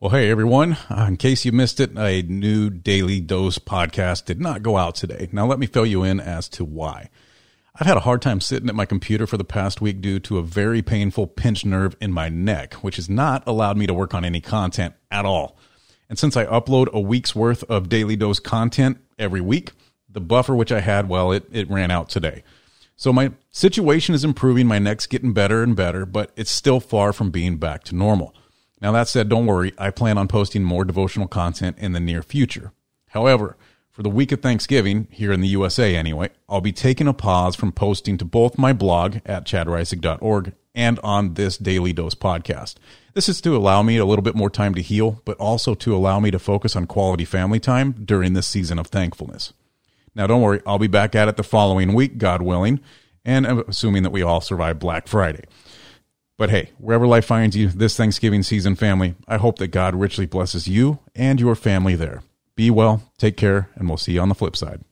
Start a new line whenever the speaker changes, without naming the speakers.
Well, hey everyone. Uh, in case you missed it, a new Daily Dose podcast did not go out today. Now let me fill you in as to why. I've had a hard time sitting at my computer for the past week due to a very painful pinched nerve in my neck, which has not allowed me to work on any content at all. And since I upload a week's worth of Daily Dose content every week, the buffer which I had, well, it, it ran out today. So my situation is improving, my neck's getting better and better, but it's still far from being back to normal. Now, that said, don't worry. I plan on posting more devotional content in the near future. However, for the week of Thanksgiving, here in the USA anyway, I'll be taking a pause from posting to both my blog at chadreisig.org and on this Daily Dose podcast. This is to allow me a little bit more time to heal, but also to allow me to focus on quality family time during this season of thankfulness. Now, don't worry, I'll be back at it the following week, God willing, and assuming that we all survive Black Friday. But hey, wherever life finds you this Thanksgiving season, family, I hope that God richly blesses you and your family there. Be well, take care, and we'll see you on the flip side.